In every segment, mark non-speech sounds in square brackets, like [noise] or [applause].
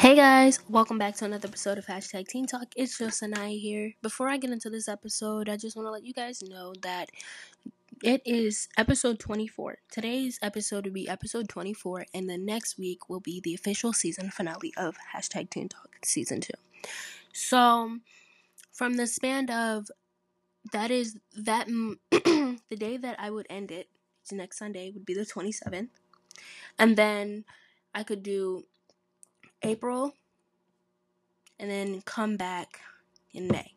Hey guys, welcome back to another episode of Hashtag Teen Talk. It's just here. Before I get into this episode, I just want to let you guys know that it is episode 24. Today's episode will be episode 24, and the next week will be the official season finale of Hashtag Teen Talk season 2. So, from the span of that is that [clears throat] the day that I would end it, next Sunday, would be the 27th. And then I could do April and then come back in May.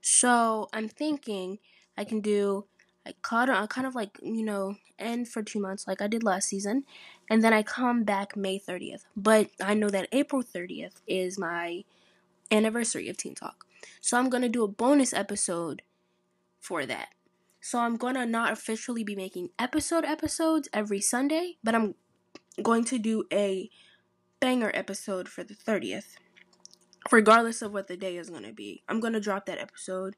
So I'm thinking I can do I I uh, kind of like you know end for two months like I did last season, and then I come back May 30th. But I know that April 30th is my anniversary of Teen Talk, so I'm gonna do a bonus episode for that. So I'm gonna not officially be making episode episodes every Sunday, but I'm going to do a banger episode for the 30th, regardless of what the day is going to be. I'm going to drop that episode,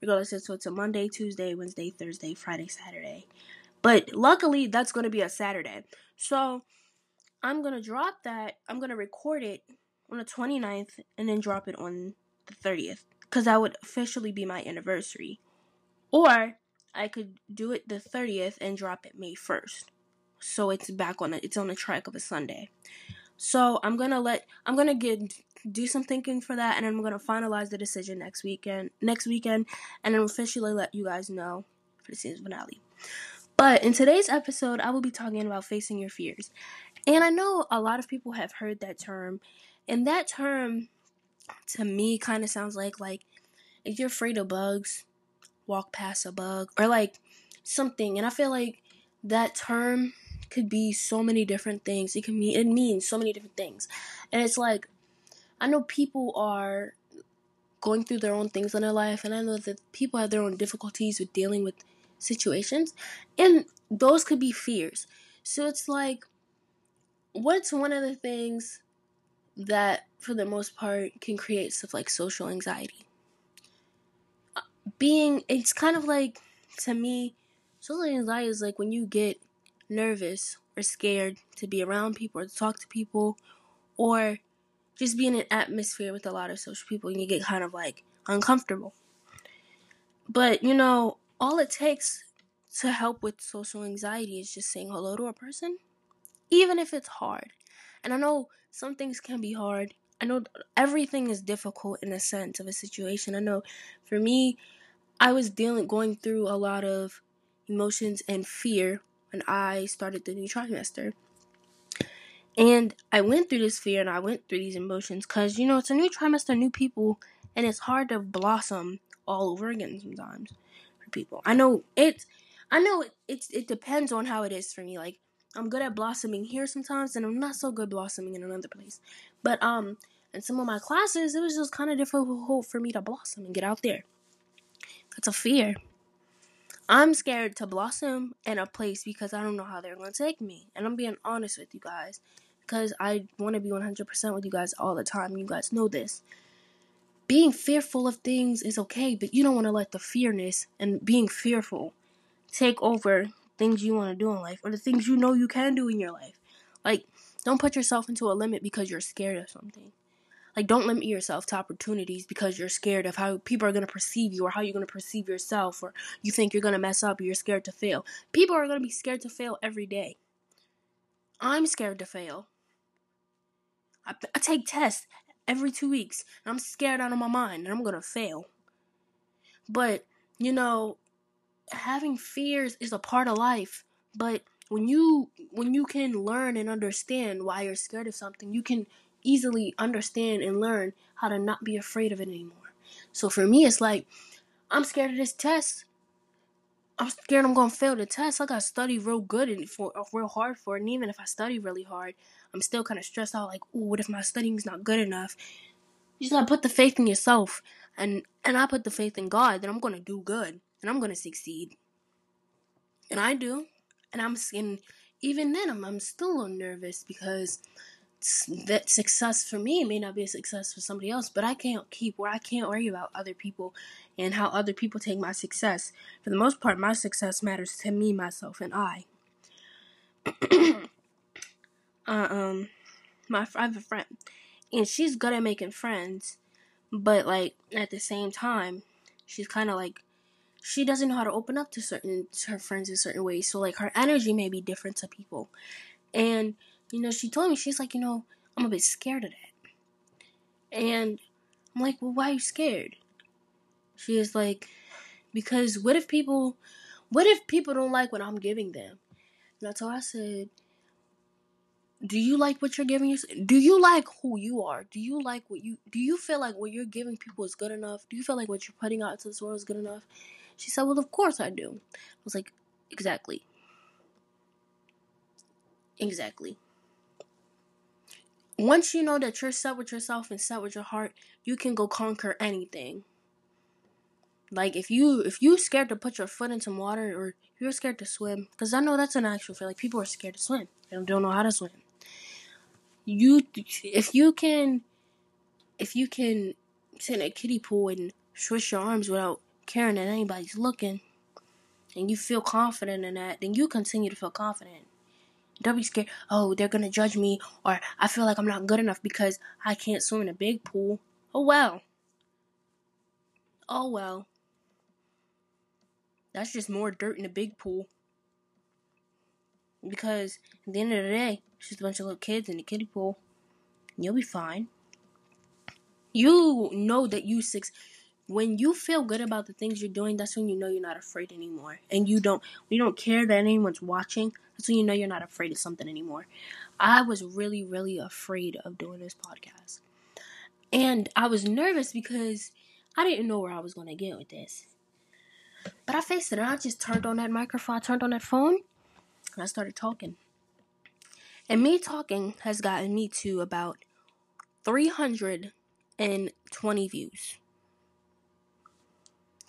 regardless so it's a Monday, Tuesday, Wednesday, Thursday, Friday, Saturday. But luckily, that's going to be a Saturday. So I'm going to drop that. I'm going to record it on the 29th and then drop it on the 30th because that would officially be my anniversary. Or I could do it the 30th and drop it May 1st. So it's back on it. It's on the track of a Sunday. So I'm gonna let I'm gonna get do some thinking for that, and I'm gonna finalize the decision next weekend. Next weekend, and then officially let you guys know for the season finale. But in today's episode, I will be talking about facing your fears, and I know a lot of people have heard that term, and that term to me kind of sounds like like if you're afraid of bugs, walk past a bug, or like something, and I feel like that term could be so many different things. It can mean it means so many different things. And it's like I know people are going through their own things in their life and I know that people have their own difficulties with dealing with situations and those could be fears. So it's like what's one of the things that for the most part can create stuff like social anxiety? Uh, being it's kind of like to me social anxiety is like when you get nervous or scared to be around people or to talk to people or just be in an atmosphere with a lot of social people and you get kind of like uncomfortable. But you know, all it takes to help with social anxiety is just saying hello to a person, even if it's hard. And I know some things can be hard. I know everything is difficult in a sense of a situation. I know for me, I was dealing going through a lot of emotions and fear when I started the new trimester. And I went through this fear and I went through these emotions because, you know, it's a new trimester, new people, and it's hard to blossom all over again sometimes for people. I know it's, I know it, it's, it depends on how it is for me. Like, I'm good at blossoming here sometimes, and I'm not so good blossoming in another place. But, um, in some of my classes, it was just kind of difficult for me to blossom and get out there. That's a fear. I'm scared to blossom in a place because I don't know how they're going to take me. And I'm being honest with you guys because I want to be 100% with you guys all the time. You guys know this. Being fearful of things is okay, but you don't want to let the fearness and being fearful take over things you want to do in life or the things you know you can do in your life. Like, don't put yourself into a limit because you're scared of something. Like, don't limit yourself to opportunities because you're scared of how people are going to perceive you or how you're going to perceive yourself or you think you're going to mess up or you're scared to fail. People are going to be scared to fail every day. I'm scared to fail. I, I take tests every two weeks and I'm scared out of my mind and I'm going to fail. But, you know, having fears is a part of life. But when you when you can learn and understand why you're scared of something, you can easily understand and learn how to not be afraid of it anymore. So for me, it's like, I'm scared of this test. I'm scared I'm gonna fail the test. I gotta study real good and for real hard for it. And even if I study really hard, I'm still kind of stressed out. Like, what if my studying's not good enough? You just gotta put the faith in yourself, and and I put the faith in God that I'm gonna do good and I'm gonna succeed. And I do, and I'm and even then I'm I'm still a little nervous because that success for me may not be a success for somebody else, but I can't keep where I can't worry about other people and how other people take my success. For the most part, my success matters to me, myself, and I. [coughs] uh, um, my I have a friend, and she's good at making friends, but like at the same time, she's kind of like she doesn't know how to open up to certain to her friends in certain ways. So like her energy may be different to people, and you know she told me she's like you know I'm a bit scared of that, and I'm like well why are you scared? She is like because what if people what if people don't like what I'm giving them? And that's all I said do you like what you're giving yourself? Do you like who you are? Do you like what you do you feel like what you're giving people is good enough? Do you feel like what you're putting out to this world is good enough? She said, Well of course I do. I was like, Exactly. Exactly. Once you know that you're set with yourself and set with your heart, you can go conquer anything. Like if you if you scared to put your foot in some water or you're scared to swim, because I know that's an actual fear. Like people are scared to swim. and don't know how to swim you if you can if you can sit in a kiddie pool and switch your arms without caring that anybody's looking and you feel confident in that, then you continue to feel confident. Don't be scared, oh, they're gonna judge me, or I feel like I'm not good enough because I can't swim in a big pool. Oh well. Oh well. That's just more dirt in a big pool. Because at the end of the day, it's just a bunch of little kids in the kiddie pool. You'll be fine. You know that you six. When you feel good about the things you're doing, that's when you know you're not afraid anymore, and you don't you don't care that anyone's watching. When you know you're not afraid of something anymore. I was really really afraid of doing this podcast, and I was nervous because I didn't know where I was going to get with this. But I faced it, and I just turned on that microphone, I turned on that phone, and I started talking. And me talking has gotten me to about 320 views.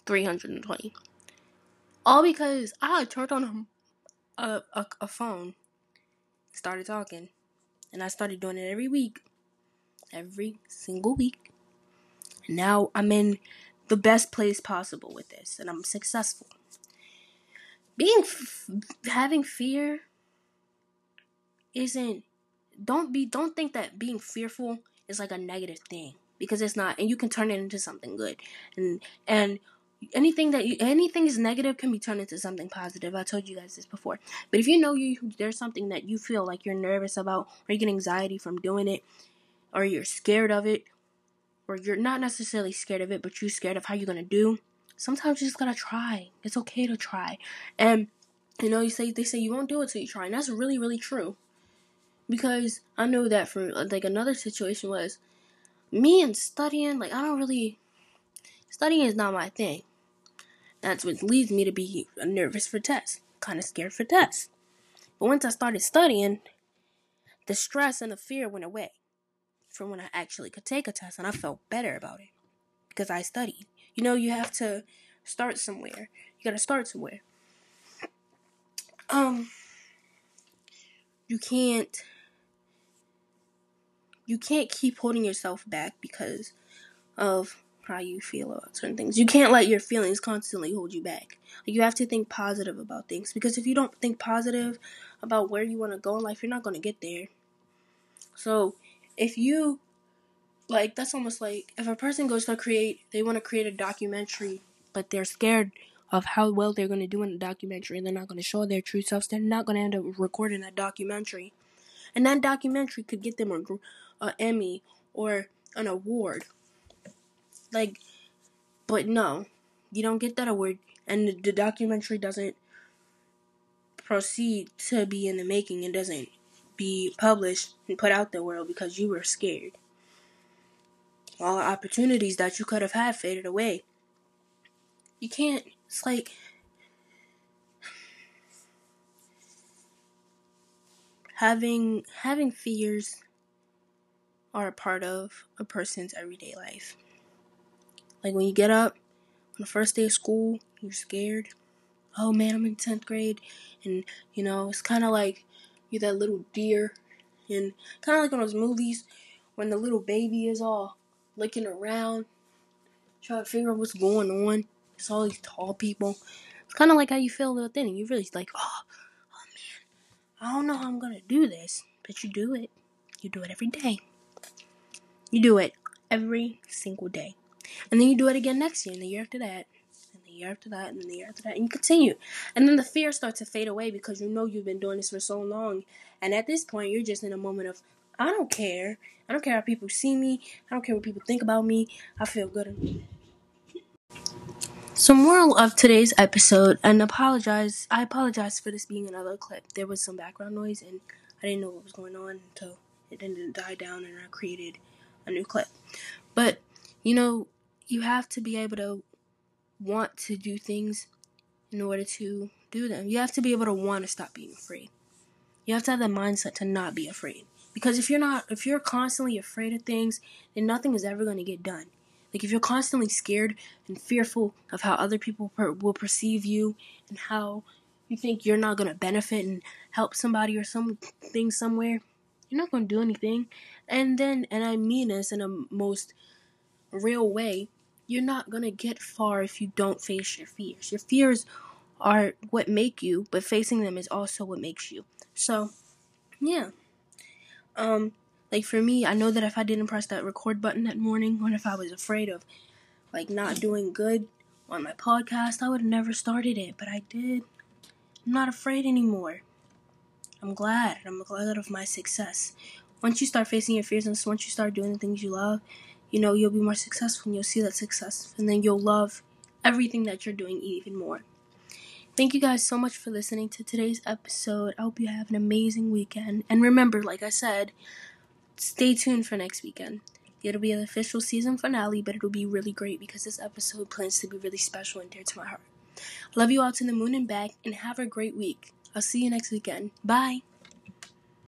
320. All because I turned on a, a, a phone, started talking, and I started doing it every week. Every single week. Now I'm in the best place possible with this, and I'm successful. Being, f- having fear isn't don't be don't think that being fearful is like a negative thing because it's not and you can turn it into something good and and anything that you anything is negative can be turned into something positive i told you guys this before but if you know you there's something that you feel like you're nervous about or you get anxiety from doing it or you're scared of it or you're not necessarily scared of it but you're scared of how you're gonna do sometimes you just gotta try it's okay to try and you know you say they say you won't do it till you try and that's really really true because I know that for like another situation was me and studying. Like I don't really studying is not my thing. That's what leads me to be nervous for tests, kind of scared for tests. But once I started studying, the stress and the fear went away from when I actually could take a test, and I felt better about it because I studied. You know, you have to start somewhere. You got to start somewhere. Um, you can't you can't keep holding yourself back because of how you feel about certain things. You can't let your feelings constantly hold you back. You have to think positive about things because if you don't think positive about where you want to go in life, you're not going to get there. So, if you like that's almost like if a person goes to create they want to create a documentary but they're scared of how well they're going to do in the documentary and they're not going to show their true selves they're not going to end up recording that documentary and that documentary could get them a, a Emmy or an award. Like, but no, you don't get that award, and the, documentary doesn't proceed to be in the making. It doesn't be published and put out the world because you were scared. All the opportunities that you could have had faded away. You can't. It's like having having fears are a part of a person's everyday life. Like when you get up on the first day of school, you're scared. Oh man, I'm in 10th grade. And, you know, it's kind of like you're that little deer. And kind of like in those movies when the little baby is all looking around, trying to figure out what's going on. It's all these tall people. It's kind of like how you feel thing. And you really like, oh, oh man, I don't know how I'm to do this. But you do it. You do it every day. You do it every single day. And then you do it again next year and the year after that. And the year after that and the year after that. And you continue. And then the fear starts to fade away because you know you've been doing this for so long. And at this point you're just in a moment of I don't care. I don't care how people see me. I don't care what people think about me. I feel good. So, moral of today's episode, and apologize. I apologize for this being another clip. There was some background noise, and I didn't know what was going on until it didn't die down, and I created a new clip. But you know, you have to be able to want to do things in order to do them. You have to be able to want to stop being afraid. You have to have the mindset to not be afraid. Because if you're not, if you're constantly afraid of things, then nothing is ever going to get done. Like if you're constantly scared and fearful of how other people per- will perceive you and how you think you're not going to benefit and help somebody or something somewhere, you're not going to do anything. And then, and I mean this in a most real way, you're not going to get far if you don't face your fears. Your fears are what make you, but facing them is also what makes you. So, yeah. Um, like for me, I know that if I didn't press that record button that morning, or if I was afraid of like not doing good on my podcast, I would have never started it. But I did. I'm not afraid anymore. I'm glad. I'm glad of my success. Once you start facing your fears and once you start doing the things you love, you know, you'll be more successful and you'll see that success. And then you'll love everything that you're doing even more. Thank you guys so much for listening to today's episode. I hope you have an amazing weekend. And remember, like I said, stay tuned for next weekend. It'll be an official season finale, but it'll be really great because this episode plans to be really special and dear to my heart. Love you all to the moon and back, and have a great week. I'll see you next weekend. Bye.